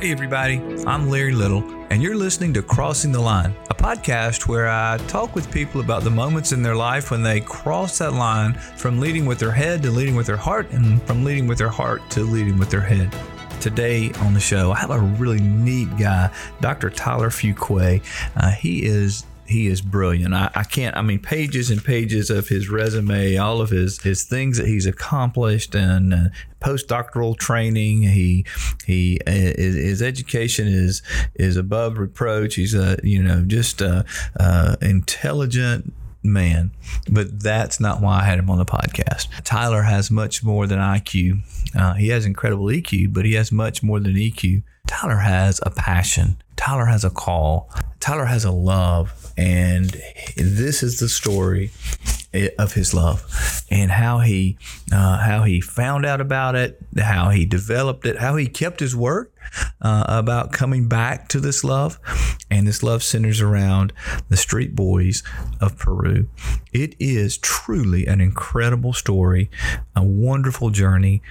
Hey, everybody, I'm Larry Little, and you're listening to Crossing the Line, a podcast where I talk with people about the moments in their life when they cross that line from leading with their head to leading with their heart, and from leading with their heart to leading with their head. Today on the show, I have a really neat guy, Dr. Tyler Fuqua. Uh, he is he is brilliant. I, I, can't. I mean, pages and pages of his resume, all of his his things that he's accomplished, and uh, postdoctoral training. He he his, his, education is is above reproach. He's a you know just a, a intelligent man, but that's not why I had him on the podcast. Tyler has much more than IQ. Uh, he has incredible EQ, but he has much more than EQ. Tyler has a passion. Tyler has a call. Tyler has a love. And this is the story of his love and how he uh, how he found out about it, how he developed it, how he kept his word uh, about coming back to this love, and this love centers around the street boys of Peru. It is truly an incredible story, a wonderful journey.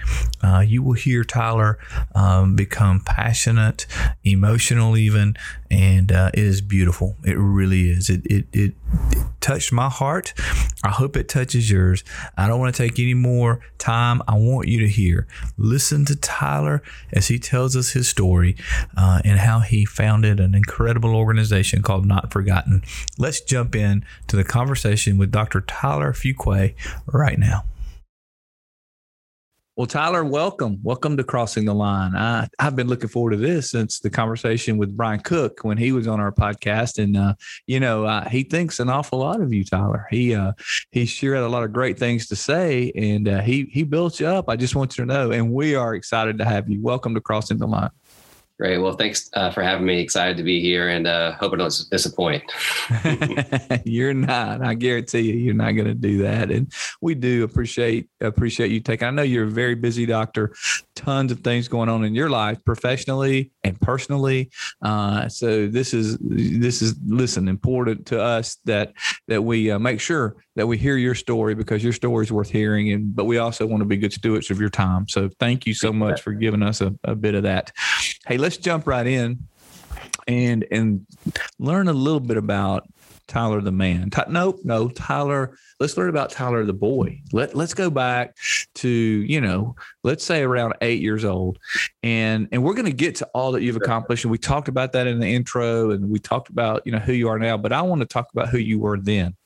Uh, you will hear Tyler um, become passionate, emotional, even, and uh, it is beautiful. It really is. It, it, it, touched my heart. I hope it touches yours. I don't want to take any more time. I want you to hear. Listen to Tyler as he tells us his story uh, and how he founded an incredible organization called Not Forgotten. Let's jump in to the conversation with Dr. Tyler Fuqua right now. Well, Tyler, welcome. Welcome to Crossing the Line. I, I've been looking forward to this since the conversation with Brian Cook when he was on our podcast. And, uh, you know, uh, he thinks an awful lot of you, Tyler. He uh, he sure had a lot of great things to say, and uh, he, he built you up. I just want you to know. And we are excited to have you. Welcome to Crossing the Line. Great. Well, thanks uh, for having me. Excited to be here and uh, hope I don't disappoint. you're not. I guarantee you, you're not going to do that. And we do appreciate appreciate you taking. I know you're a very busy doctor. Tons of things going on in your life, professionally and personally. Uh, so this is this is listen important to us that that we uh, make sure that we hear your story because your story is worth hearing. And but we also want to be good stewards of your time. So thank you so much for giving us a, a bit of that. Hey, let's jump right in and and learn a little bit about Tyler the man. Ty, nope, no, Tyler. Let's learn about Tyler the boy. Let Let's go back to you know, let's say around eight years old, and and we're going to get to all that you've accomplished. And we talked about that in the intro, and we talked about you know who you are now. But I want to talk about who you were then.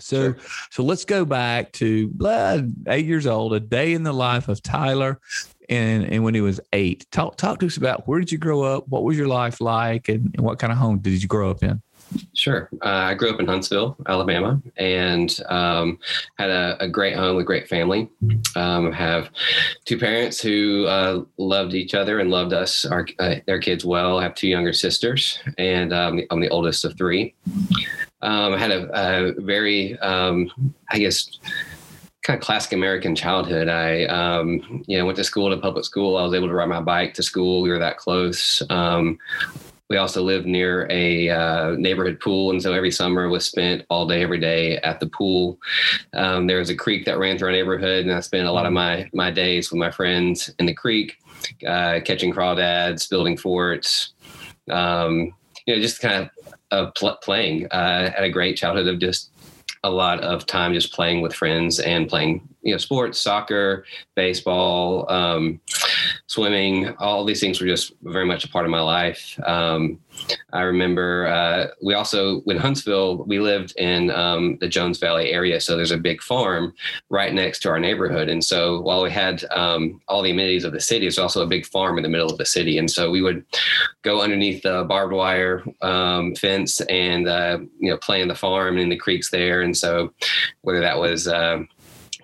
So, sure. so let's go back to uh, eight years old, a day in the life of Tyler and and when he was eight. Talk talk to us about where did you grow up? What was your life like, and, and what kind of home did you grow up in? Sure. Uh, I grew up in Huntsville, Alabama, and um, had a, a, great home with great family. Um, have two parents who uh, loved each other and loved us, our uh, their kids well. I have two younger sisters, and um, I'm the oldest of three. Um, I had a, a very, um, I guess kind of classic American childhood. I, um, you know, went to school to public school. I was able to ride my bike to school. We were that close. Um, we also lived near a uh, neighborhood pool, and so every summer was spent all day, every day at the pool. Um, there was a creek that ran through our neighborhood, and I spent a lot of my my days with my friends in the creek, uh, catching crawdads, building forts. Um, you know, just kind of pl- playing. Uh, had a great childhood of just a lot of time just playing with friends and playing you know sports soccer baseball um, swimming all these things were just very much a part of my life. Um, i remember uh, we also in huntsville we lived in um, the jones valley area so there's a big farm right next to our neighborhood. And so while we had um, all the amenities of the city there's also a big farm in the middle of the city. And so we would go underneath the barbed wire um, fence and uh, you know play in the farm and in the creeks there. And so whether that was uh,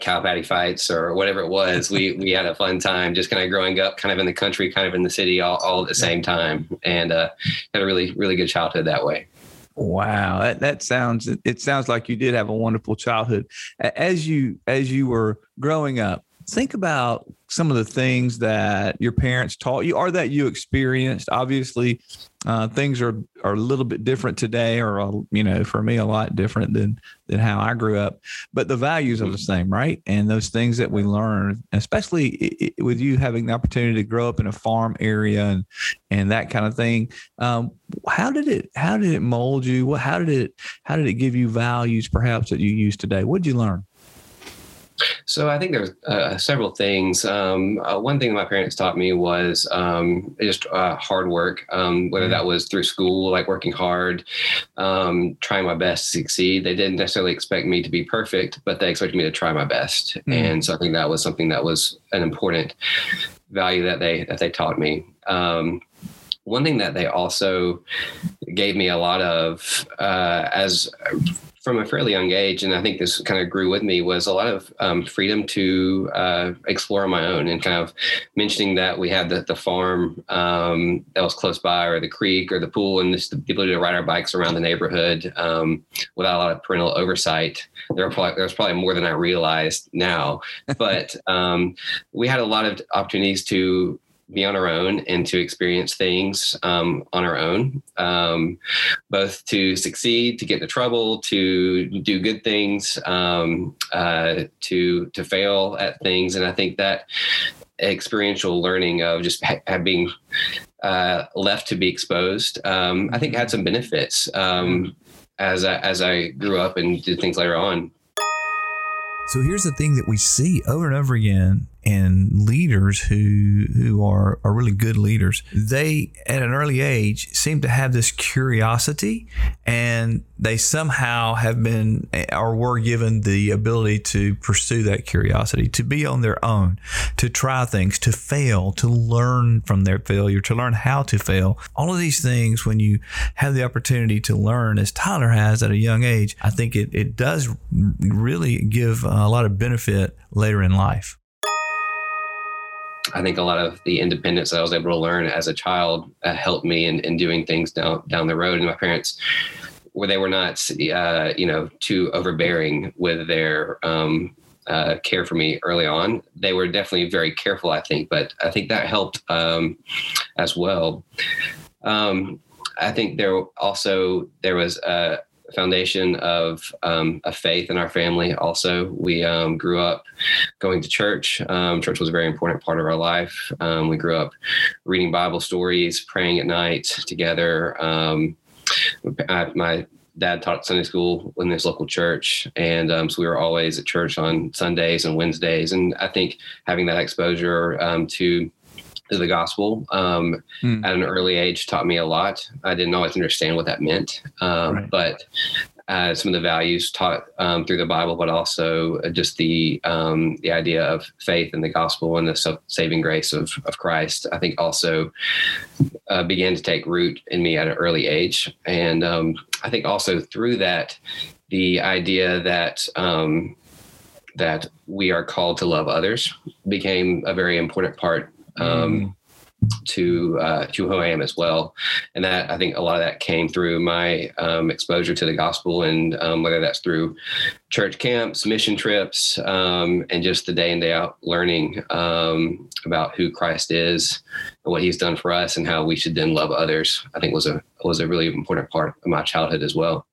cow patty fights or whatever it was. we we had a fun time just kind of growing up, kind of in the country, kind of in the city, all, all at the same time, and uh, had a really really good childhood that way. Wow, that, that sounds it sounds like you did have a wonderful childhood. As you as you were growing up, think about some of the things that your parents taught you or that you experienced. Obviously, uh, things are are a little bit different today, or uh, you know, for me, a lot different than than how I grew up. But the values are the same, right? And those things that we learn, especially it, it, with you having the opportunity to grow up in a farm area and and that kind of thing. Um, how did it how did it mold you? What how did it how did it give you values perhaps that you use today? What did you learn? So I think there's uh, several things. Um, uh, one thing my parents taught me was um, just uh, hard work, um, whether mm-hmm. that was through school, like working hard, um, trying my best to succeed. They didn't necessarily expect me to be perfect, but they expected me to try my best. Mm-hmm. And so I think that was something that was an important value that they that they taught me. Um, one thing that they also gave me a lot of uh, as from a fairly young age, and I think this kind of grew with me, was a lot of um, freedom to uh, explore on my own and kind of mentioning that we had the, the farm um, that was close by, or the creek, or the pool, and just the ability to ride our bikes around the neighborhood um, without a lot of parental oversight. There, probably, there was probably more than I realized now, but um, we had a lot of opportunities to be on our own and to experience things um, on our own, um, both to succeed, to get into trouble, to do good things, um, uh, to to fail at things, and I think that experiential learning of just ha- being uh, left to be exposed, um, I think had some benefits um, as I, as I grew up and did things later on. So here's the thing that we see over and over again and leaders who who are, are really good leaders they at an early age seem to have this curiosity and they somehow have been or were given the ability to pursue that curiosity to be on their own to try things to fail to learn from their failure to learn how to fail. All of these things when you have the opportunity to learn as tyler has at a young age i think it, it does really give a lot of benefit later in life I think a lot of the independence that I was able to learn as a child uh, helped me in, in doing things down down the road. And my parents, where they were not, uh, you know, too overbearing with their um, uh, care for me early on, they were definitely very careful. I think, but I think that helped um, as well. Um, I think there also there was a foundation of um, a faith in our family. Also, we um, grew up going to church. Um, church was a very important part of our life. Um, we grew up reading Bible stories, praying at night together. Um, I, my dad taught Sunday school in this local church, and um, so we were always at church on Sundays and Wednesdays. And I think having that exposure to the gospel um, mm. at an early age taught me a lot. I didn't always understand what that meant, um, right. but uh, some of the values taught um, through the Bible, but also just the um, the idea of faith in the gospel and the saving grace of, of Christ, I think also uh, began to take root in me at an early age. And um, I think also through that, the idea that um, that we are called to love others became a very important part um, mm. to uh, to who I am as well. And that I think a lot of that came through my um, exposure to the gospel, and um, whether that's through church camps, mission trips, um, and just the day in day out learning um, about who Christ is and what He's done for us, and how we should then love others. I think was a was a really important part of my childhood as well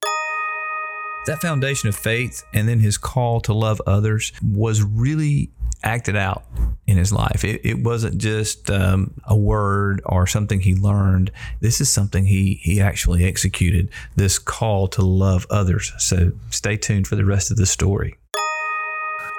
that foundation of faith and then his call to love others was really acted out in his life. It, it wasn't just um, a word or something he learned. This is something he he actually executed. This call to love others. So stay tuned for the rest of the story.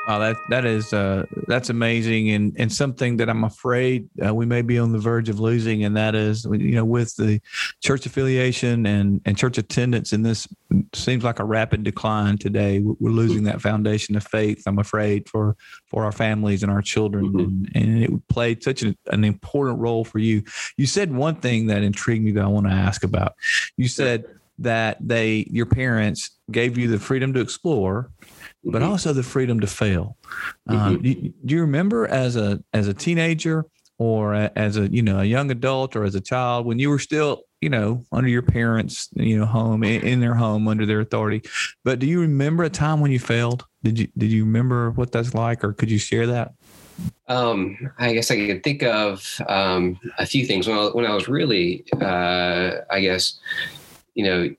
Wow, that that is uh, that's amazing, and and something that I'm afraid uh, we may be on the verge of losing, and that is you know with the church affiliation and and church attendance, and this seems like a rapid decline today. We're losing that foundation of faith. I'm afraid for for our families and our children, mm-hmm. and, and it played such an, an important role for you. You said one thing that intrigued me that I want to ask about. You said that they your parents gave you the freedom to explore but mm-hmm. also the freedom to fail. Um, mm-hmm. do, do, you remember as a as a teenager or a, as a you know a young adult or as a child when you were still you know under your parents you know home in, in their home under their authority? But do you remember a time when you failed? Did you did you remember what that's like, or could you share that? Um, I guess I could think of um, a few things when I, when I was really, uh, I guess, you know,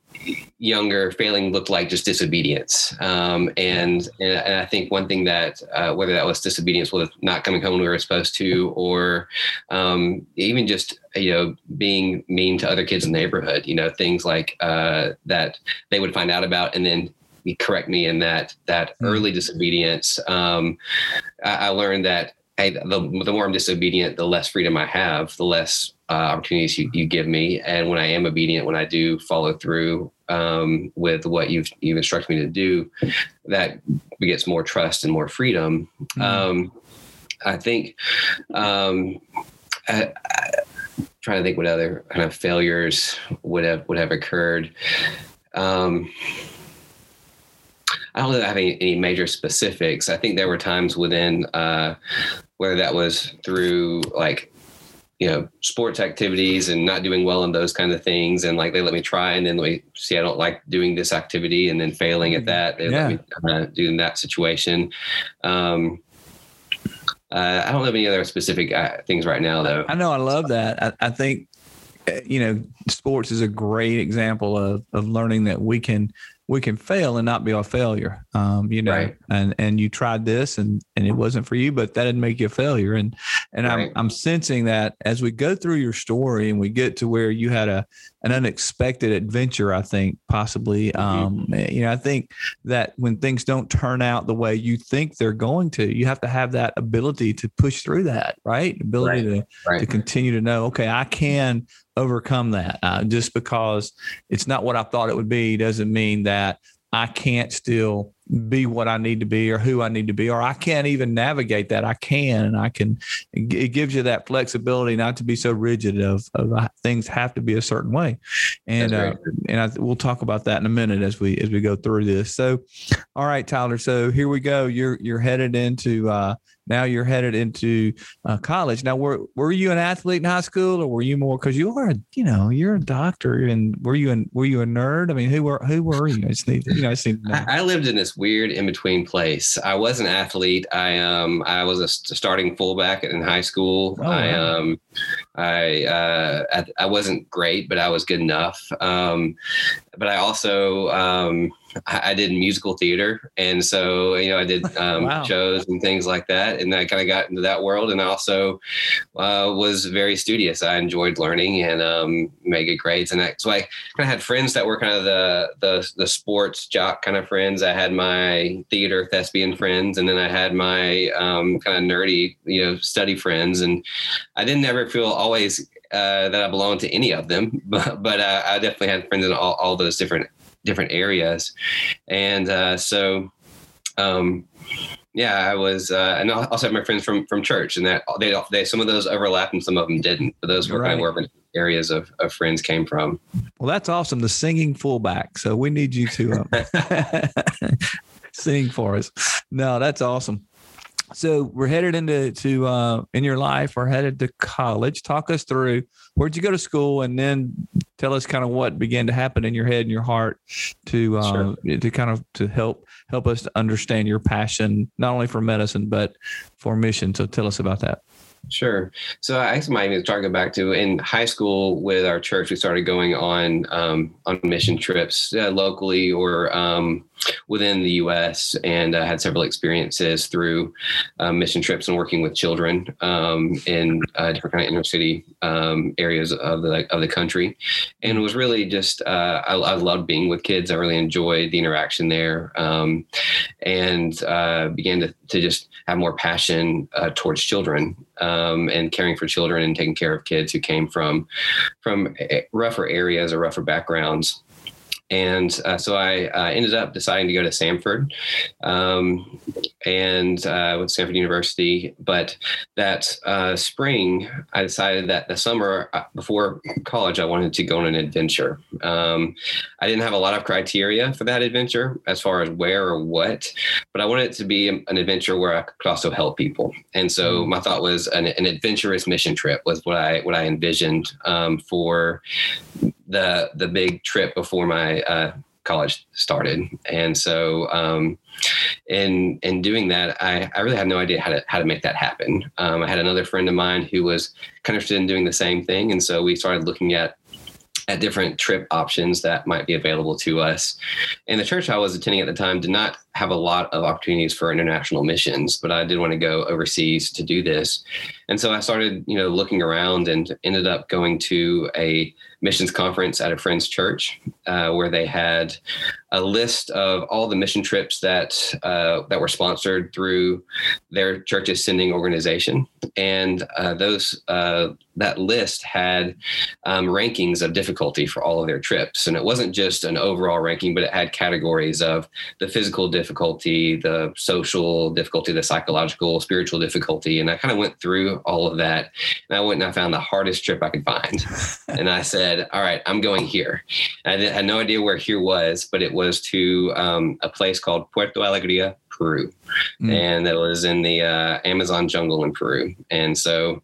younger, failing looked like just disobedience. Um, and, and, I think one thing that uh, whether that was disobedience with not coming home when we were supposed to, or um, even just you know being mean to other kids in the neighborhood, you know things like uh, that they would find out about and then correct me in that that mm-hmm. early disobedience. Um, I, I learned that hey, the, the more I'm disobedient, the less freedom I have, the less uh, opportunities you, you give me. And when I am obedient, when I do follow through um, with what you've you've instructed me to do, that begets more trust and more freedom. Mm-hmm. Um, I think. Um, I, I, trying to think what other kind of failures would have would have occurred. Um, I don't have any, any major specifics. I think there were times within uh, whether that was through like you know sports activities and not doing well in those kind of things. And like they let me try and then they see i don't like doing this activity and then failing at mm-hmm. that. They yeah. let me uh, do in that situation. Um, uh, i don't have any other specific uh, things right now though. I know i love that. I, I think uh, you know sports is a great example of, of learning that we can we can fail and not be a failure. Um, you know, right. and and you tried this and and it wasn't for you, but that didn't make you a failure. And and right. I'm I'm sensing that as we go through your story and we get to where you had a an unexpected adventure, I think possibly. Mm-hmm. Um, you know, I think that when things don't turn out the way you think they're going to, you have to have that ability to push through that, right? Ability right. to to continue to know, okay, I can overcome that. Uh, just because it's not what I thought it would be doesn't mean that I can't still be what I need to be or who I need to be, or I can't even navigate that. I can, and I can. It gives you that flexibility not to be so rigid of, of uh, things have to be a certain way, and uh, and I, we'll talk about that in a minute as we as we go through this. So, all right, Tyler. So here we go. You're you're headed into uh, now you're headed into uh, college. Now, were were you an athlete in high school, or were you more because you are, you know, you're a doctor, and were you an were you a nerd? I mean, who were who were you? I just need, you know, I just need I, I lived in this weird in between place. I was an athlete. I um I was a starting fullback in high school. Oh, I um I uh I, I wasn't great, but I was good enough. Um, but I also um I, did musical theater, and so you know I did um, wow. shows and things like that, and I kind of got into that world. And I also uh, was very studious. I enjoyed learning and um, made good grades, and I, so I kind of had friends that were kind of the the the sports jock kind of friends. I had my theater thespian friends, and then I had my um, kind of nerdy you know study friends, and I didn't ever feel always uh, that I belonged to any of them, but, but uh, I definitely had friends in all, all those different different areas. And uh, so, um, yeah, I was, uh, and I also have my friends from from church, and that they, they some of those overlapped and some of them didn't. But those were right. kind of where areas of, of friends came from. Well, that's awesome. The singing fullback. So we need you to um, sing for us. No, that's awesome. So we're headed into to uh, in your life. We're headed to college. Talk us through where'd you go to school, and then tell us kind of what began to happen in your head and your heart to uh, sure. to kind of to help help us to understand your passion not only for medicine but for mission. So tell us about that. Sure. So I actually might start go back to in high school with our church. We started going on um, on mission trips uh, locally or um, within the U.S. and uh, had several experiences through uh, mission trips and working with children um, in uh, different kind of inner city um, areas of the of the country. And it was really just uh, I, I, loved being with kids. I really enjoyed the interaction there, um, and began to to just have more passion towards children um, and caring for children and taking care of kids who came from from eh, rougher areas or rougher backgrounds and uh, so I uh, ended up deciding to go to Samford um, and uh, with Samford University. But that uh, spring, I decided that the summer uh, before college, I wanted to go on an adventure. Um, I didn't have a lot of criteria for that adventure as far as where or what, but I wanted it to be an adventure where I could also help people. And so mm-hmm. my thought was an, an adventurous mission trip was what I what I envisioned um, for the the big trip before my uh, college started. And so, um, in in doing that, I, I really had no idea how to how to make that happen. Um, I had another friend of mine who was kind of interested in doing the same thing, and so we started looking at at different trip options that might be available to us. And the church I was attending at the time did not have a lot of opportunities for international missions, but I did want to go overseas to do this. And so I started, you know, looking around and ended up going to a missions conference at a friend's church uh, where they had a list of all the mission trips that uh, that were sponsored through their church's sending organization, and uh, those uh, that list had um, rankings of difficulty for all of their trips, and it wasn't just an overall ranking, but it had categories of the physical difficulty, the social difficulty, the psychological, spiritual difficulty, and I kind of went through all of that, and I went and I found the hardest trip I could find, and I said, "All right, I'm going here." And I had no idea where here was, but it was to um, a place called Puerto Alegria, Peru, mm. and that was in the uh, Amazon jungle in Peru. And so,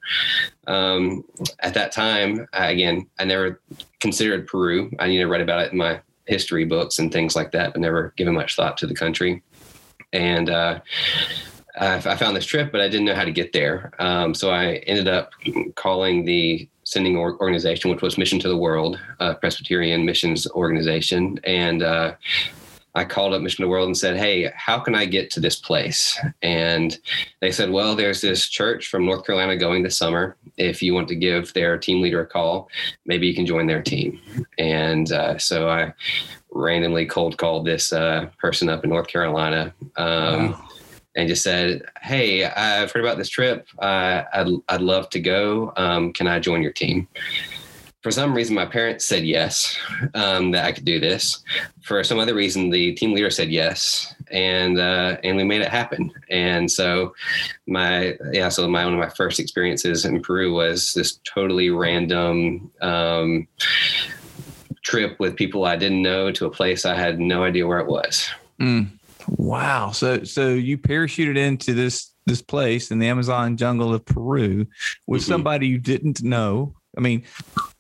um, at that time, I, again, I never considered Peru. I you know read about it in my history books and things like that, but never given much thought to the country. And uh, I, I found this trip, but I didn't know how to get there. Um, so I ended up calling the sending organization, which was Mission to the World, uh, Presbyterian missions organization, and uh, I called up Mission to the World and said, "Hey, how can I get to this place?" And they said, "Well, there's this church from North Carolina going this summer. If you want to give their team leader a call, maybe you can join their team." And uh, so I randomly cold called this uh, person up in North Carolina. Um, wow and just said, "Hey, I've heard about this trip. Uh, I'd I'd love to go. Um, can I join your team?" For some reason, my parents said yes, um, that I could do this. For some other reason, the team leader said yes, and uh, and we made it happen. And so, my yeah, so my one of my first experiences in Peru was this totally random. Um, trip with people I didn't know to a place I had no idea where it was. Mm. Wow. So so you parachuted into this this place in the Amazon jungle of Peru with mm-hmm. somebody you didn't know. I mean,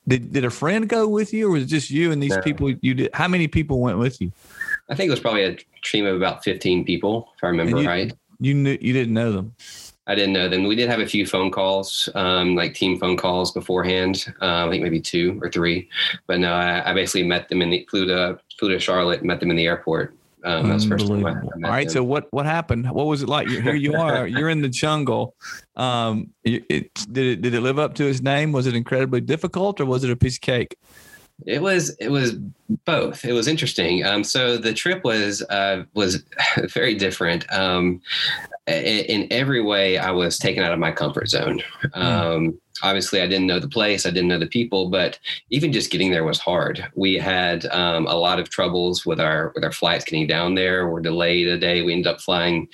did did a friend go with you, or was it just you and these no. people? You did. How many people went with you? I think it was probably a team of about fifteen people, if I remember you, right. You knew you didn't know them. I didn't know them. We did have a few phone calls, um, like team phone calls beforehand. Uh, I think maybe two or three, but no, I, I basically met them in the flew to flew to Charlotte, met them in the airport, um, first time I, I All right. Him. So what what happened? What was it like? Here you are. You're in the jungle. Um, it, did it did it live up to its name? Was it incredibly difficult, or was it a piece of cake? It was it was both. It was interesting. Um, so the trip was uh, was very different. Um, in, in, every way, I was taken out of my comfort zone. Hmm. Um, obviously I didn't know the place, I didn't know the people, but even just getting there was hard. We had um, a lot of troubles with our with our flights getting down there. We're delayed a day. We ended up flying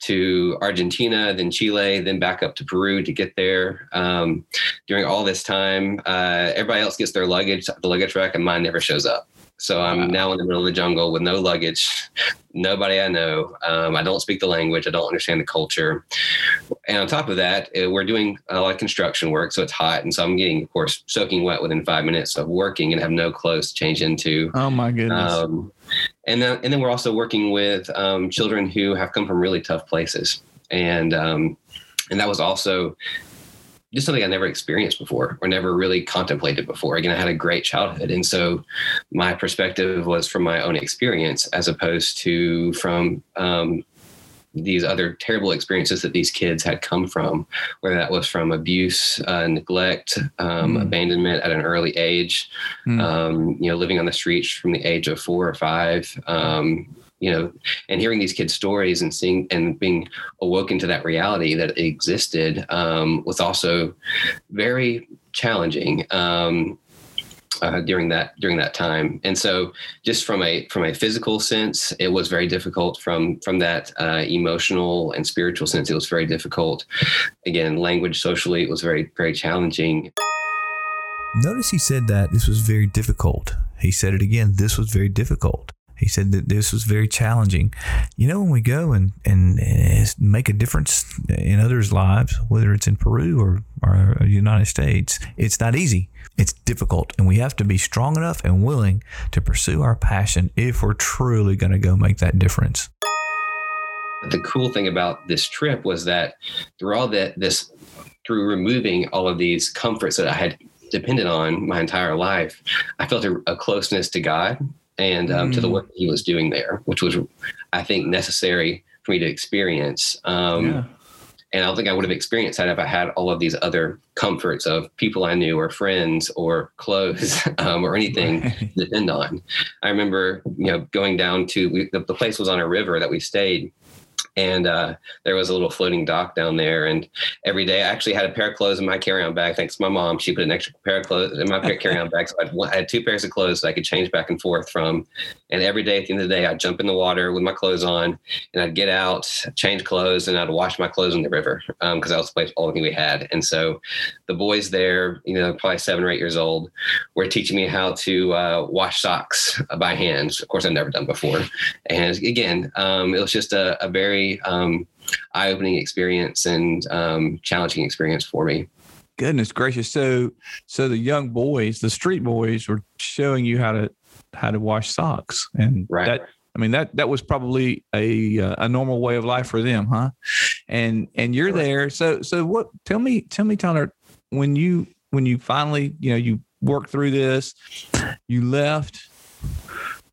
to Argentina, then Chile, then back up to Peru to get there. Um, during all this time, uh, everybody else gets their luggage, the luggage rack, and mine never shows up. So I'm wow. now in the middle of the jungle with no luggage, nobody I know. Um, I don't speak the language. I don't understand the culture. And on top of that, uh, we're doing a lot of construction work, so it's hot, and so I'm getting, of course, soaking wet within five minutes of working and have no clothes to change into. Oh my goodness. Um, and then, and then we're also working with um, children who have come from really tough places, and um, and that was also just something I never experienced before or never really contemplated before. Again, I had a great childhood. And so my perspective was from my own experience as opposed to from um, these other terrible experiences that these kids had come from, whether that was from abuse, uh, neglect, um, mm. abandonment at an early age, mm. um, you know, living on the streets from the age of four or five, um, you know, and hearing these kids' stories and seeing and being awoken to that reality that existed um, was also very challenging. Um, uh, during that during that time. And so just from a from a physical sense it was very difficult. From from that uh, emotional and spiritual sense it was very difficult. Again language socially it was very very challenging. Notice he said that this was very difficult. He said it again this was very difficult he said that this was very challenging. You know, when we go and, and, make a difference in others' lives, whether it's in Peru or, or the United States, it's not easy. It's difficult, and we have to be strong enough and willing to pursue our passion if we're truly going to go make that difference. The cool thing about this trip was that through all that, this, through removing all of these comforts that I had depended on my entire life, I felt a, a closeness to God and um, mm. to the mm. work He was doing there, which was, I think, necessary for me to experience. Um, yeah. And I don't think I would have experienced that if I had all of these other comforts of people I knew or friends or clothes um, or anything to depend on. I remember, you know, going down to we, the, the place was on a river that we stayed and uh, there was a little floating dock down there. And every day, I actually had a pair of clothes in my carry-on bag. Thanks to my mom, she put an extra pair of clothes in my carry-on bag, so I had two pairs of clothes that I could change back and forth from. And every day, at the end of the day, I'd jump in the water with my clothes on, and I'd get out, change clothes, and I'd wash my clothes in the river because um, that was the place all we had. And so, the boys there, you know, probably seven or eight years old, were teaching me how to uh, wash socks by hand. Of course, I've never done before. And again, um, it was just a, a very um, eye-opening experience and um, challenging experience for me. Goodness gracious! So, so the young boys, the street boys, were showing you how to how to wash socks, and right. that I mean that that was probably a uh, a normal way of life for them, huh? And and you're there. So so what? Tell me tell me, Tyler, when you when you finally you know you worked through this, you left.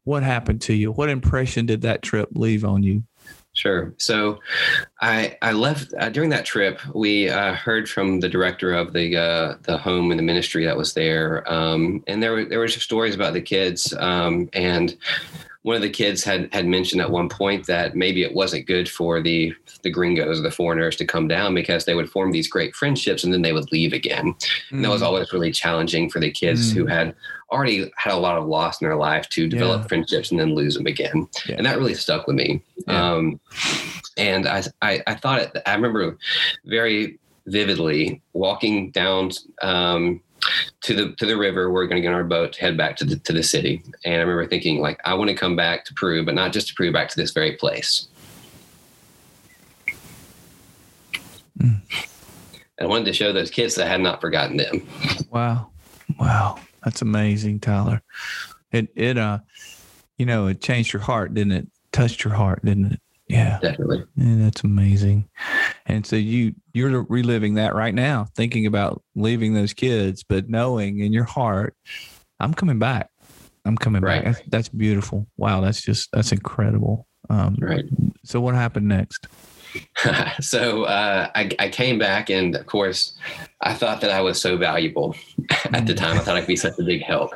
What happened to you? What impression did that trip leave on you? Sure. So, I I left uh, during that trip. We uh, heard from the director of the uh, the home and the ministry that was there, um, and there were there were stories about the kids, um, and one of the kids had had mentioned at one point that maybe it wasn't good for the the gringos or the foreigners to come down because they would form these great friendships and then they would leave again. Mm. And that was mm. always really challenging for the kids mm. who had already had a lot of loss in their life to develop yeah. friendships and then lose them again. Yeah. And that really stuck with me. Yeah. Um, and I, I, I thought it, I remember very vividly walking down, um, to the to the river. We're going to get on our boat, to head back to the to the city. And I remember thinking, like, I want to come back to Peru, but not just to Peru, back to this very place. Mm. I wanted to show those kids that I had not forgotten them. Wow, wow. That's amazing, Tyler. It it uh, you know, it changed your heart, didn't it? Touched your heart, didn't it? Yeah, definitely. Yeah, that's amazing. And so you you're reliving that right now, thinking about leaving those kids, but knowing in your heart, I'm coming back. I'm coming right. back. That's, that's beautiful. Wow, that's just that's incredible. Um, right. So what happened next? so uh, I, I, came back, and of course, I thought that I was so valuable at the time. I thought I could be such a big help,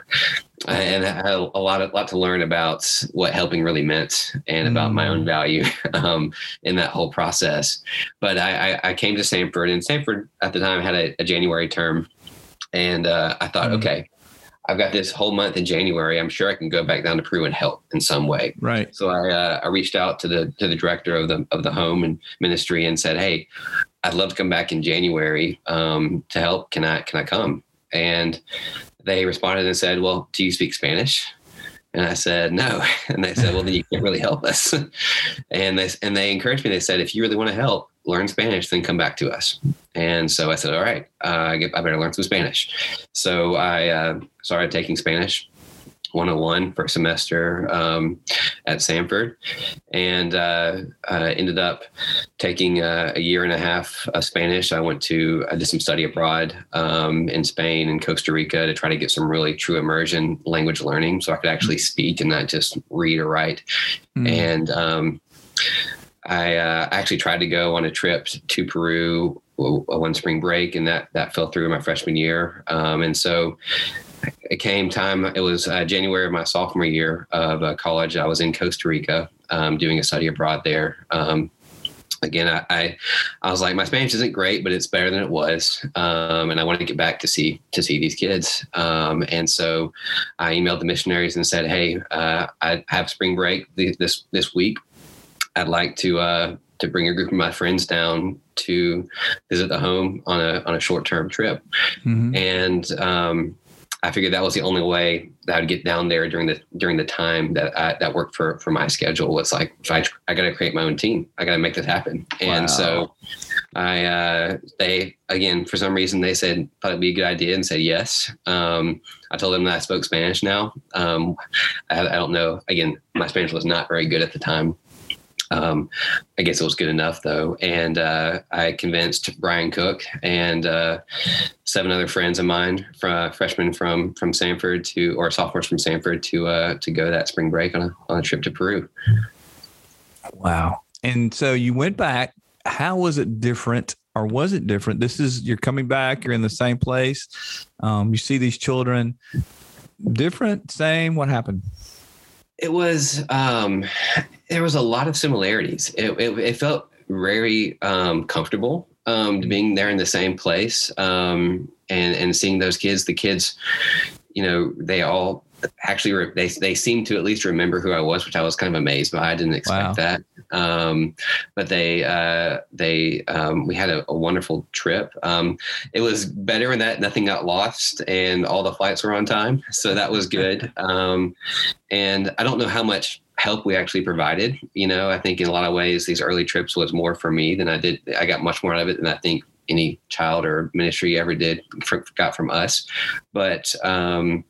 and I had a lot of lot to learn about what helping really meant and about my own mm. value um, in that whole process. But I, I, I, came to Samford, and Samford at the time had a, a January term, and uh, I thought, mm okay, I've got this whole month in January. I'm sure I can go back down to Peru and help in some way. Right. So I, uh, I reached out to the to the director of the of the home and ministry and said, "Hey, I'd love to come back in January um, to help. Can I can I come?" And they responded and said, "Well, do you speak Spanish?" And I said, no. And they said, well, then you can't really help us. and they, and they encouraged me. They said, if you really want to help, learn Spanish, then come back to us. And so I said, all right, uh, I better learn some Spanish. So I uh, started taking Spanish 101 for a semester um, at Samford, and uh, uh, ended up taking a, a, year and a half of Spanish. I went to, I did some study abroad um, in Spain and Costa Rica to try to get some really true immersion language learning so I could actually speak and not just read or write. Mm. And um, I uh, actually tried to go on a trip to Peru one spring break, and that that fell through my freshman year. Um, and so it came time. It was uh, January of my sophomore year of uh, college. I was in Costa Rica um, doing a study abroad there. Um, again, I, I, I was like, my Spanish isn't great, but it's better than it was, um, and I wanted to get back to see to see these kids. Um, and so I emailed the missionaries and said, hey, uh, I have spring break this this week. I'd like to uh, to bring a group of my friends down to visit the home on a on a short term trip, mm-hmm. and um, I figured that was the only way that I would get down there during the during the time that I, that worked for for my schedule. Was like I I got to create my own team. I got to make this happen. And wow. so I uh, they again for some reason they said thought it'd be a good idea and said yes. Um, I told them that I spoke Spanish now. Um, I, I don't know. Again, my Spanish was not very good at the time. Um, I guess it was good enough though. And uh, I convinced Brian Cook and uh, seven other friends of mine, from, freshmen from from Samford to or sophomores from Samford to uh, to go that spring break on a on a trip to Peru. Wow! And so you went back. How was it different, or was it different? This is you're coming back. You're in the same place. Um, you see these children. Different, same. What happened? It was um, there was a lot of similarities. It, it, it felt very um, comfortable um, being there in the same place um, and and seeing those kids. The kids, you know, they all actually re- they they seem to at least remember who I was, which I was kind of amazed by. I didn't expect wow. that. Um, but they uh, they um, we had a, a wonderful trip. Um, it was better in that nothing got lost and all the flights were on time, so that was good. Um, and I don't know how much help we actually provided. You know, I think in a lot of ways these early trips was more for me than I did. I got much more out of it than I think any child or ministry ever did got from us. But um,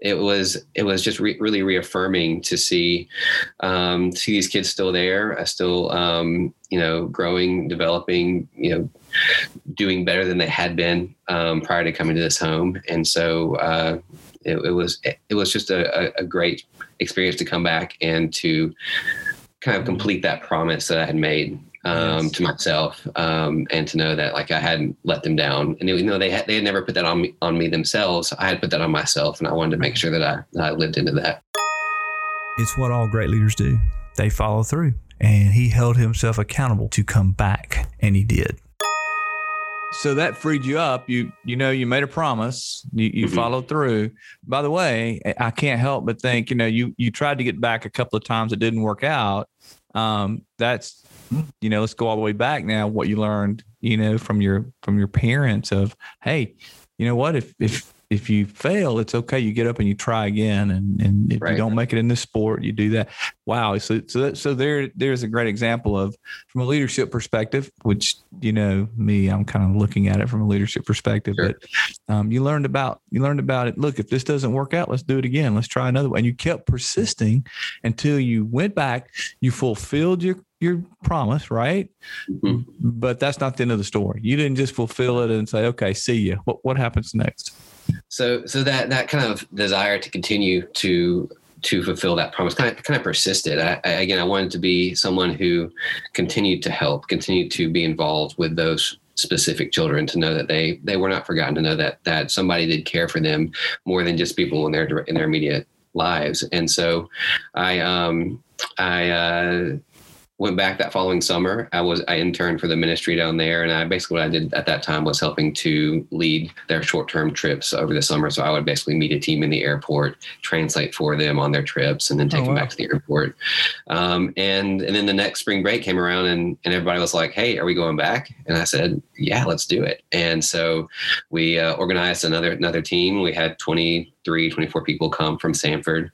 it was it was just re- really reaffirming to see um, see these kids still there, uh, still um, you know growing, developing, you know, doing better than they had been um, prior to coming to this home, and so uh, it, it, was it was just a, a great experience to come back and to kind of complete that promise that I had made um, yes. to myself, um, and to know that like I hadn't let them down. And you know they had they had never put that on me on me themselves. I had put that on myself, and I wanted to make sure that I that I lived into that. It's what all great leaders do. They follow through, and he held himself accountable to come back, and he did. So that freed you up. You you know you made a promise. You you mm-hmm. followed through. By the way, I can't help but think you know you you tried to get back a couple of times. It didn't work out. Um, that's you know, let's go all the way back now. What you learned, you know, from your from your parents of, hey, you know what? If if if you fail, it's okay. You get up and you try again. And and if right. you don't make it in this sport, you do that. Wow. So so so there there's a great example of from a leadership perspective, which you know me, I'm kind of looking at it from a leadership perspective. Sure. But um, you learned about you learned about it. Look, if this doesn't work out, let's do it again. Let's try another one. And you kept persisting until you went back. You fulfilled your your promise, right? Mm-hmm. But that's not the end of the story. You didn't just fulfill it and say, "Okay, see you." What what happens next? So so that that kind of desire to continue to to fulfill that promise kind of kind of persisted. I, I, again, I wanted to be someone who continued to help, continued to be involved with those specific children to know that they they were not forgotten to know that that somebody did care for them more than just people in their in their immediate lives and so i um i uh went back that following summer. I was I interned for the ministry down there, and I basically what I did at that time was helping to lead their short term trips over the summer. So I would basically meet a team in the airport, translate for them on their trips, and then take oh, them wow. back to the airport. Um, and and then the next spring break came around, and and everybody was like, "Hey, are we going back?" And I said, "Yeah, let's do it." And so we uh, organized another another team. We had twenty 23, 24 people come from Samford,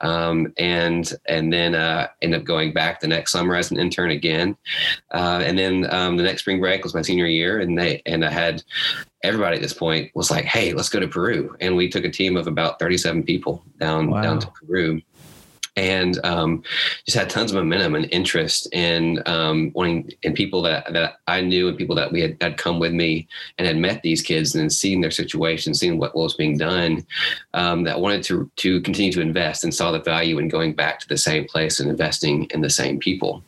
Um, and and then uh, end up going back the next summer as an intern again. Uh, and then um, the next spring break was my senior year, and they and I had everybody at this point was like, "Hey, let's go to Peru." And we took a team of about 37 people down wow. down to Peru and um, just had tons of momentum and interest in um, wanting and people that that I knew and people that we had, had come with me and had met these kids and seen their situation, seen what, what was being done, um, that wanted to to continue to invest and saw the value in going back to the same place and investing in the same people.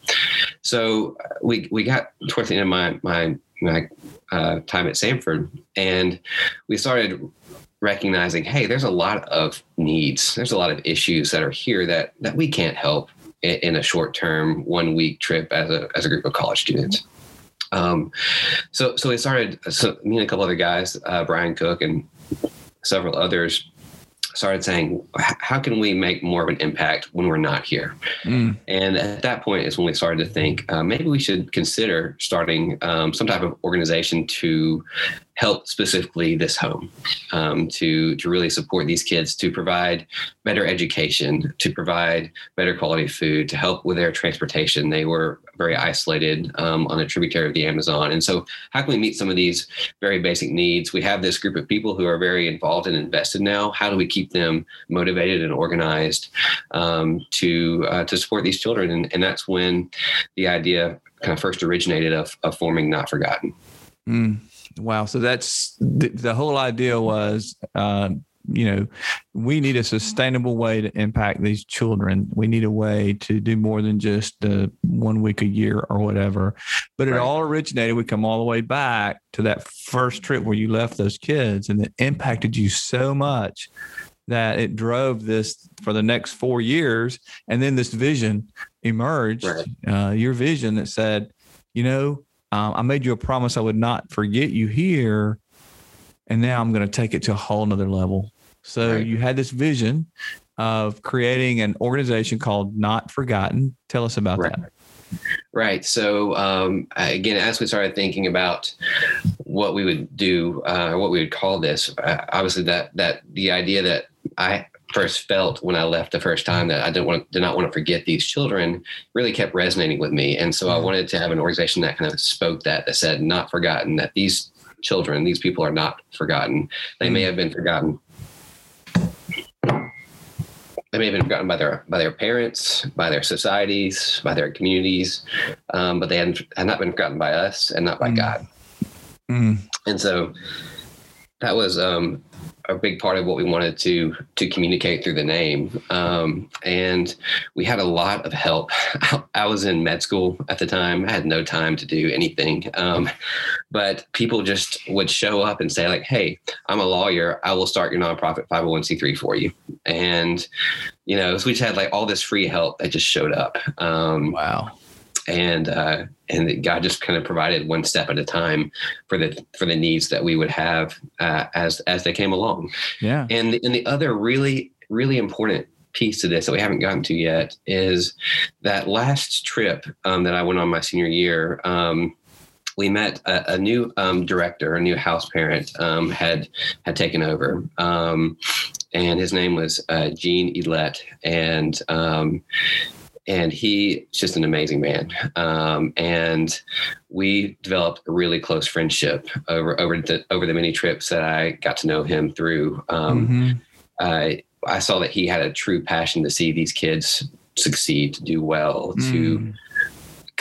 So uh, we we got towards the end of my my my uh, time at Samford, and we started recognizing, hey, there's a lot of needs, there's a lot of issues that are here that that we can't help in, in a short term, one week trip as a as a group of college students. Um, so so we started. So me and a couple other guys, uh, Brian Cook and several others, started saying, how can we make more of an impact when we're not here? Mm. And at that point is when we started to think uh, maybe we should consider starting um, some type of organization to help specifically this home um, to to really support these kids to provide better education, to provide better quality food, to help with their transportation. They were very isolated um, on a tributary of the Amazon, and so how can we meet some of these very basic needs? We have this group of people who are very involved and invested now. How do we keep them motivated and organized um, to uh, to support these children? And, and that's when the idea kind of first originated of, of forming Not Forgotten. Mm. Wow. So that's the, the whole idea was, uh, you know, we need a sustainable way to impact these children. We need a way to do more than just uh, one week a year or whatever. But it right. all originated, we come all the way back to that first trip where you left those kids and it impacted you so much that it drove this for the next four years. And then this vision emerged, right. uh, your vision that said, you know, um, I made you a promise I would not forget you here. And now I'm going to take it to a whole nother level. So right. you had this vision of creating an organization called Not Forgotten. Tell us about right. that. Right. So um, again, as we started thinking about what we would do, uh, what we would call this, uh, obviously that that the idea that I first felt when I left the first time that I didn't want did not want to forget these children really kept resonating with me. And so I mm-hmm. wanted to have an organization that kind of spoke that that said not forgotten that these children, these people are not forgotten. They may mm-hmm. have been forgotten. They may have been forgotten by their by their parents, by their societies, by their communities, um, but they hadn't had not been forgotten by us and not by mm. God. Mm. And so that was um, a big part of what we wanted to to communicate through the name. Um, and we had a lot of help. I was in med school at the time. I had no time to do anything. Um, but people just would show up and say, like, hey, I'm a lawyer. I will start your nonprofit 501c3 for you. And, you know, so we just had like all this free help that just showed up. Um, wow and uh, and God just kind of provided one step at a time for the for the needs that we would have uh, as as they came along. Yeah. And the, and the other really really important piece to this that we haven't gotten to yet is that last trip um, that I went on my senior year. Um, we met a, a new um, director, a new house parent um, had had taken over, um, and his name was uh, Gene Elet, and um, and he's just an amazing man. Um, and we developed a really close friendship over over the over the many trips that I got to know him through. Um, mm-hmm. I I saw that he had a true passion to see these kids succeed, to do well, mm. to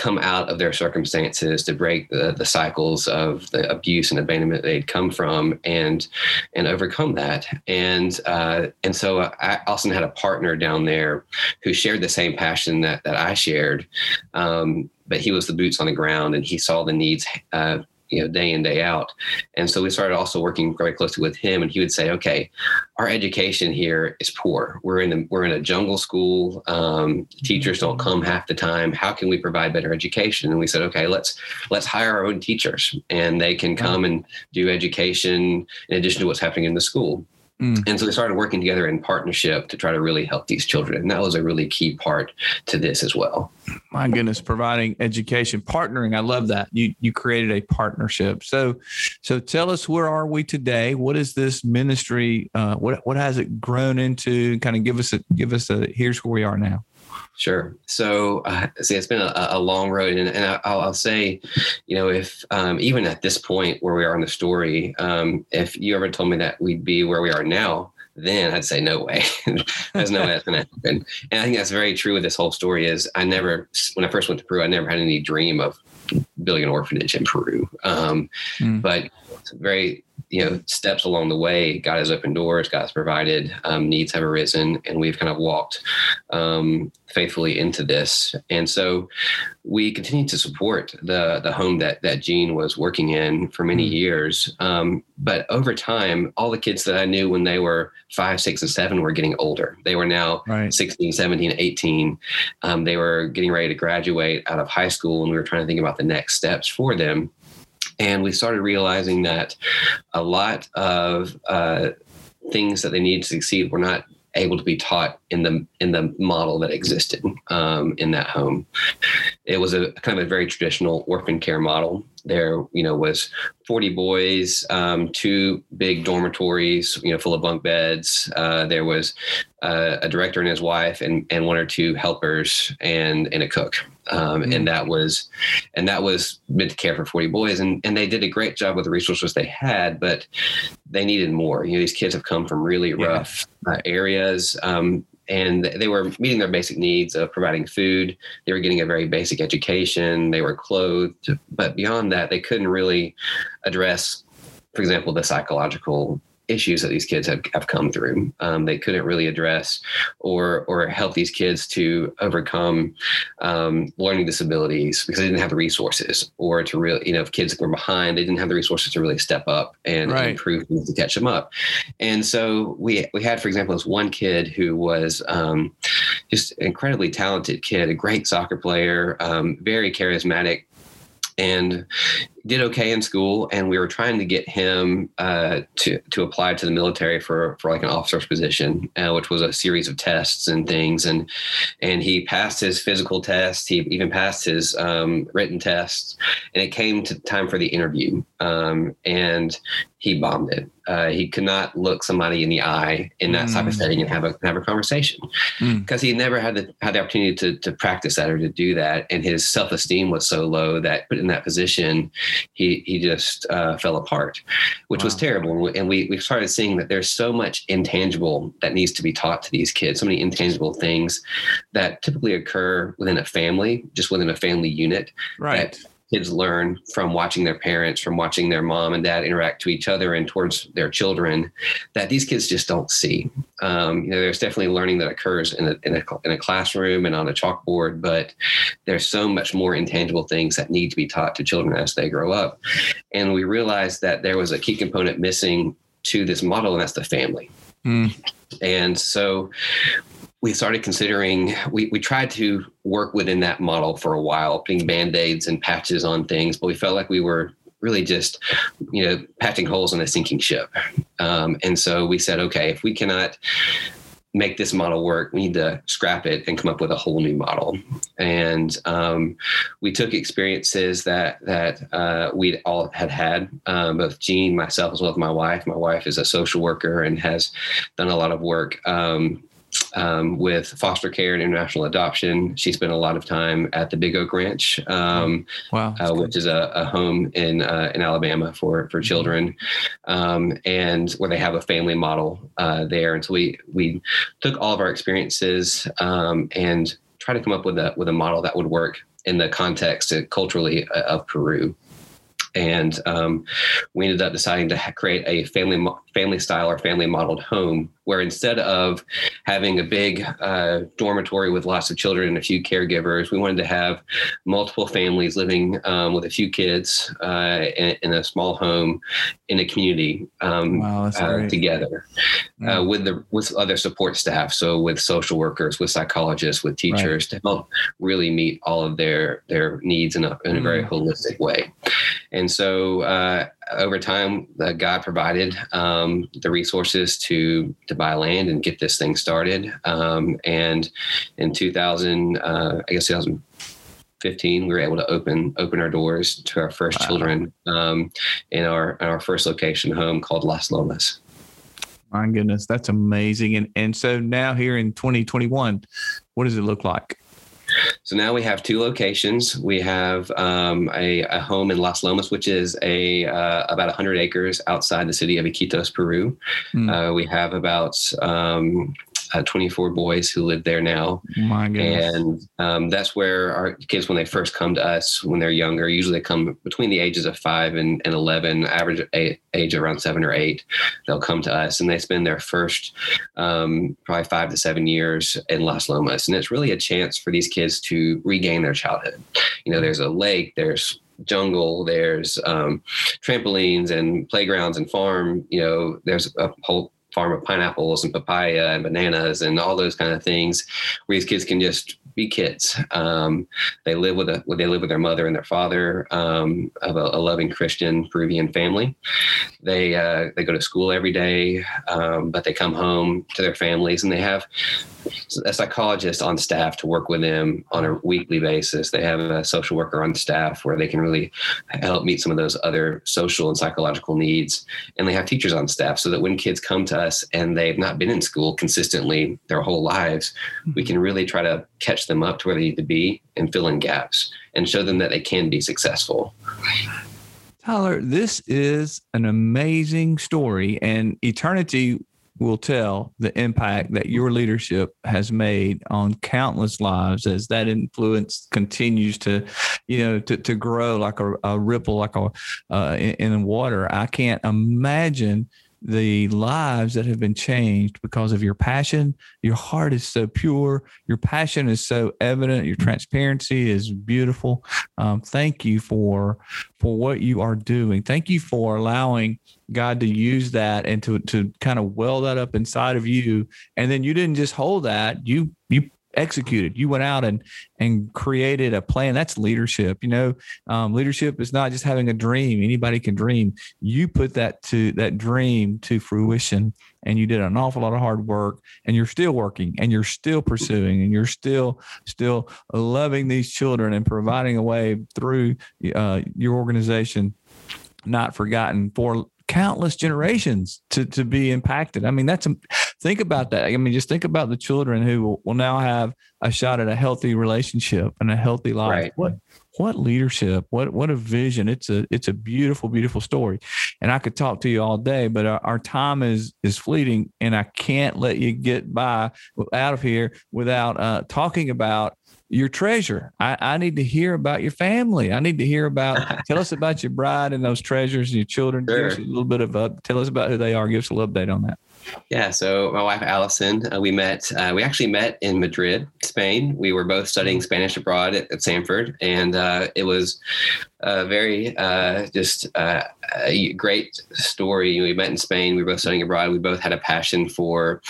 come out of their circumstances to break the, the cycles of the abuse and abandonment they'd come from and and overcome that. And uh, and so I also had a partner down there who shared the same passion that that I shared. Um, but he was the boots on the ground and he saw the needs uh, you know day in day out. And so we started also working very closely with him and he would say okay our education here is poor. We're in a, we're in a jungle school. Um, teachers don't come half the time. How can we provide better education? And we said okay let's let's hire our own teachers and they can come and do education in addition to what's happening in the school Mm. And so we started working together in partnership to try to really help these children. And that was a really key part to this as well. My goodness, providing education, partnering. I love that. You you created a partnership. So so tell us where are we today? What is this ministry? Uh, what what has it grown into? Kind of give us a give us a here's where we are now. Sure. So, uh, see, it's been a, a long road, and, and I'll, I'll, say, you know, if um, even at this point where we are in the story, um, if you ever told me that we'd be where we are now, then I'd say no way. There's no way that's going to happen. And I think that's very true with this whole story. Is I never, when I first went to Peru, I never had any dream of building an orphanage in Peru. Um, mm. But very you know steps along the way god has opened doors god has provided um, needs have arisen and we've kind of walked um, faithfully into this. And so we continue to support the the home that that gene was working in for many mm-hmm. years. Um, but over time all the kids that i knew when they were five six and seven were getting older. They were now right. 16 17 18 um, they were getting ready to graduate out of high school and we were trying to think about the next steps for them and we started realizing that a lot of uh, things that they needed to succeed were not able to be taught in the in the model that existed um, in that home it was a kind of a very traditional orphan care model. There, you know, was 40 boys, um, two big dormitories, you know, full of bunk beds. Uh, there was uh, a director and his wife, and and one or two helpers, and and a cook. Um, mm-hmm. And that was, and that was meant to care for 40 boys, and and they did a great job with the resources they had, but they needed more. You know, these kids have come from really rough yeah. uh, areas. Um, and they were meeting their basic needs of providing food. They were getting a very basic education. They were clothed, but beyond that, they couldn't really address, for example, the psychological issues that these kids have, have come through. Um, they couldn't really address or or help these kids to overcome um, learning disabilities because they didn't have the resources or to really, you know, if kids were behind, they didn't have the resources to really step up and, right. improve things to catch them up. And so we we had, for example, this one kid who was um, just incredibly talented kid, a great soccer player, um, very charismatic and did okay in school, and we were trying to get him uh, to to apply to the military for for like an officer's position, uh, which was a series of tests and things, and and he passed his physical test. He even passed his um, written tests, and it came to time for the interview, um, and he bombed it. Uh, he could not look somebody in the eye in that mm. type of mm. setting and have a have a conversation because mm. he never had the had the opportunity to to practice that or to do that, and his self esteem was so low that put in that position, he he just uh, fell apart, which wow. was terrible. And we we started seeing that there's so much intangible that needs to be taught to these kids, so many intangible things that typically occur within a family, just within a family unit, right kids learn from watching their parents, from watching their mom and dad interact to each other and towards their children that these kids just don't see. Um, you know, there's definitely learning that occurs in a, in a, in a classroom and on a chalkboard, but there's so much more intangible things that need to be taught to children as they grow up. And we realized that there was a key component missing to this model, and that's the family. Mm. And so we started considering we, we tried to work within that model for a while putting band-aids and patches on things but we felt like we were really just you know patching holes in a sinking ship. Um, and so we said okay if we cannot make this model work we need to scrap it and come up with a whole new model. And um, we took experiences that that uh, we all had had um, both Gene myself as well as my wife. My wife is a social worker and has done a lot of work um, um, with foster care and international adoption. She spent a lot of time at the Big Oak Ranch, um, wow, uh, which is a, a, home in uh, in Alabama for for mm-hmm. children, um, and where they have a family model uh, there. And so we we took all of our experiences um, and try to come up with a with a model that would work in the context uh, culturally uh, of Peru and um, we ended up deciding to create a family family style or family modeled home where instead of having a big uh, dormitory with lots of children and a few caregivers, we wanted to have multiple families living um, with a few kids uh, in, in, a small home in a community um, wow, uh, together yeah. Uh, with the with other support staff. So with social workers, with psychologists, with teachers right. to help really meet all of their their needs in a, in a mm. very holistic way. And so uh, over time, uh, God provided um, the resources to to buy land and get this thing started. Um, and in 2000, uh, I guess 2015, we were able to open open our doors to our first wow. children um, in our in our first location home called Las Lomas. My goodness, that's amazing! And and so now here in 2021, what does it look like? So now we have two locations. We have um, a, a, home in Las Lomas, which is a uh, about 100 acres outside the city of Iquitos, Peru. Mm. Uh, we have about um, uh, 24 boys who live there now. My goodness. And um, that's where our kids, when they first come to us, when they're younger, usually they come between the ages of five and, and 11, average age around seven or eight, they'll come to us and they spend their first um, probably five to seven years in Las Lomas. And it's really a chance for these kids to regain their childhood. You know, there's a lake, there's jungle there's um, trampolines and playgrounds and farm you know there's a whole farm of pineapples and papaya and bananas and all those kind of things where these kids can just be kids. Um, they live with a they live with their mother and their father um, of a, a, loving Christian Peruvian family. They uh, they go to school every day, um, but they come home to their families and they have a psychologist on staff to work with them on a weekly basis. They have a social worker on staff where they can really help meet some of those other social and psychological needs. And they have teachers on staff so that when kids come to us and they've not been in school consistently their whole lives, we can really try to catch them up to where they need to be and fill in gaps and show them that they can be successful. Tyler, this is an amazing story, and eternity will tell the impact that your leadership has made on countless lives as that influence continues to, you know, to, to grow like a, a ripple, like a uh, in, in water. I can't imagine the lives that have been changed because of your passion. Your heart is so pure. Your passion is so evident. Your transparency is beautiful. Um, thank you for for what you are doing. Thank you for allowing God to use that and to to kind of well that up inside of you. And then you didn't just hold that. You you executed. You went out and and created a plan. That's leadership. You know, um, leadership is not just having a dream. Anybody can dream. You put that to that dream to fruition, and you did an awful lot of hard work. And you're still working, and you're still pursuing, and you're still still loving these children and providing a way through uh, your organization not forgotten for countless generations to to be impacted. I mean, that's think about that. I mean, just think about the children who will, will now have a shot at a healthy relationship and a healthy life. Right. What what leadership? What what a vision! It's a it's a beautiful beautiful story, and I could talk to you all day, but our, our time is is fleeting, and I can't let you get by out of here without uh, talking about your treasure. I, I, need to hear about your family. I need to hear about, tell us about your bride and those treasures and your children. Sure. Give us a little bit of, a, tell us about who they are. Give us a little update on that. Yeah, so my wife Allison, uh, we met. Uh, we actually met in Madrid, Spain. We were both studying. Spanish abroad at, at Samford, and uh, it was a very uh, just uh, a great story. We met in Spain. We were both studying abroad. We both had a passion for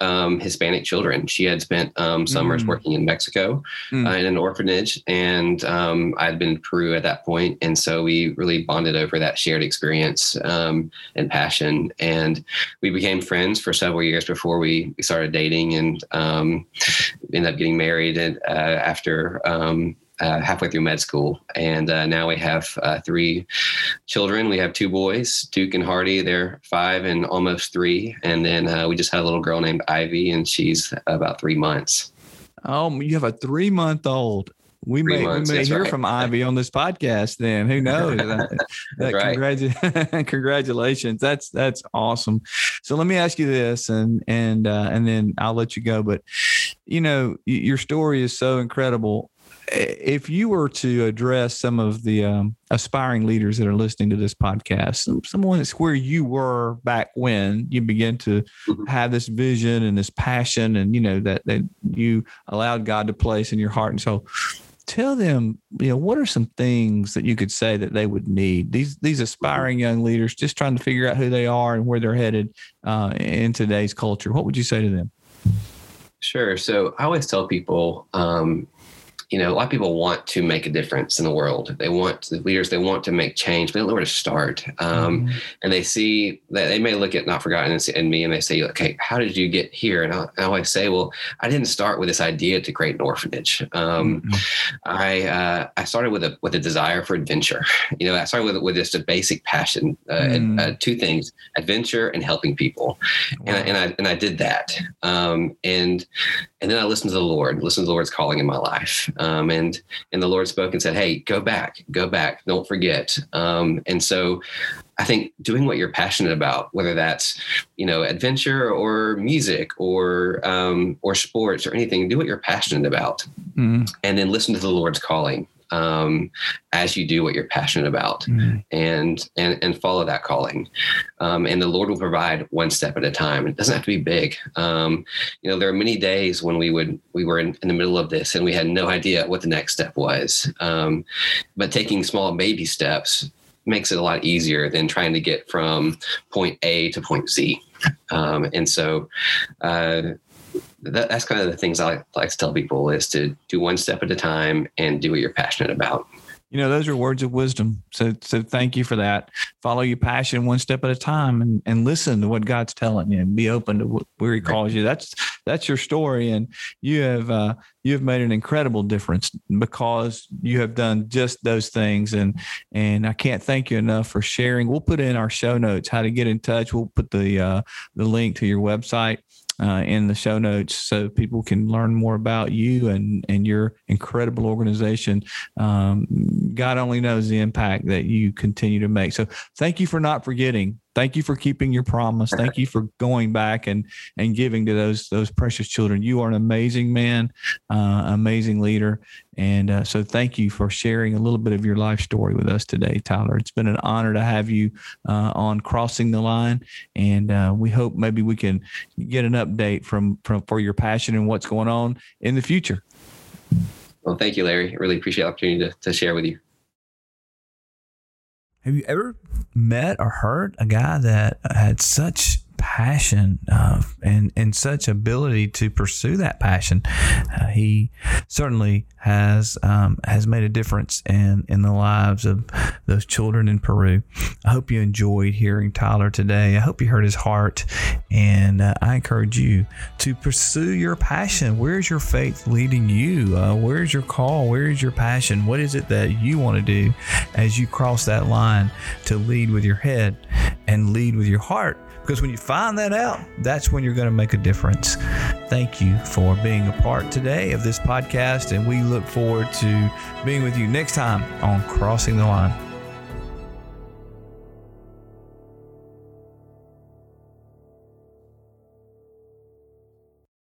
um, Hispanic children. She had spent um, summers mm. working in Mexico mm. uh, in an orphanage, and um, I'd been in Peru at that point, and so we really bonded over that shared experience um, and passion, and we became friends for several years before we, we started dating and um, ended up getting married and, uh, after um, uh, halfway through med school, and uh, now we have uh, three children. We have two boys, Duke and Hardy. They're five and almost three, and then uh, we just had a little girl named Ivy, and she's about three months. Oh, you have a three month old. We three may months, we may hear right. from Ivy on this podcast. Then who knows? that, that right. congratu- congratulations. That's that's awesome. So let me ask you this, and and uh, and then I'll let you go. But you know, your story is so incredible if you were to address some of the um, aspiring leaders that are listening to this podcast, someone that's where you were back when you began to mm-hmm. have this vision and this passion, and you know that that you allowed God to place in your heart and soul. Tell them, you know, what are some things that you could say that they would need? These these aspiring young leaders just trying to figure out who they are and where they're headed uh, in today's culture. What would you say to them? Sure. So I always tell people, um, you know, a lot of people want to make a difference in the world. They want the leaders, they want to make change, but they don't know where to start. Um, mm-hmm. And they see that they may look at Not Forgotten and, and me and they say, okay, how did you get here? And I, I, always say, well, I didn't start with this idea to create an orphanage. Um, mm-hmm. I uh, I started with a with a desire for adventure. You know, I started with with just a basic passion. Uh, mm-hmm. and, uh, two things: adventure and helping people. Wow. And, I, and I and I did that. Um, and and then I listened to the Lord, listened to the Lord's calling in my life. Um, and and the Lord spoke and said, "Hey, go back, go back, don't forget." Um, and so, I think doing what you're passionate about, whether that's you know adventure or music or um, or sports or anything, do what you're passionate about, mm-hmm. and then listen to the Lord's calling um, as you do what you're passionate about mm-hmm. and, and, and follow that calling. Um, and the Lord will provide one step at a time. It doesn't have to be big. Um, you know, there are many days when we would, we were in, in, the middle of this and we had no idea what the next step was. Um, but taking small baby steps makes it a lot easier than trying to get from point A to point Z. Um, and so, uh, that, that's kind of the things I like, to tell people is to do one step at a time and do what you're passionate about. You know those are words of wisdom. So so thank you for that. Follow your passion one step at a time and and listen to what god's telling you and be open to where he calls you. That's that's your story and you have uh, you have made an incredible difference because you have done just those things. And and i can't thank you enough for sharing. We'll put in our show notes how to get in touch. We'll put the uh, the link to your website uh, in the show notes so people can learn more about you and and your incredible organization. Um, God only knows the impact that you continue to make. So thank you for not forgetting thank you for keeping your promise. Thank you for going back and and giving to those those precious children. You are an amazing man, uh, amazing leader, and uh, so thank you for sharing a little bit of your life story with us today, Tyler. It's been an honor to have you uh, on Crossing the Line, and uh, we hope maybe we can get an update from from for your passion and what's going on in the future. Well, thank you, Larry. I really appreciate the opportunity to, to share with you. Have you ever met or heard a guy that had such passion uh, and and such ability to pursue that passion. Uh, he certainly has um, has made a difference in in the lives of those children in Peru. I hope you enjoyed hearing Tyler today. I hope you heard his heart, and uh, I encourage you to pursue your passion. Where's your faith leading you? Uh, where's your call? Where is your passion? What is it that you want to do as you cross that line to lead with your head and lead with your heart? Because when you find that out, that's when you're going to make a difference. Thank you for being a part today of this podcast, and we look forward to being with you next time on Crossing the Line.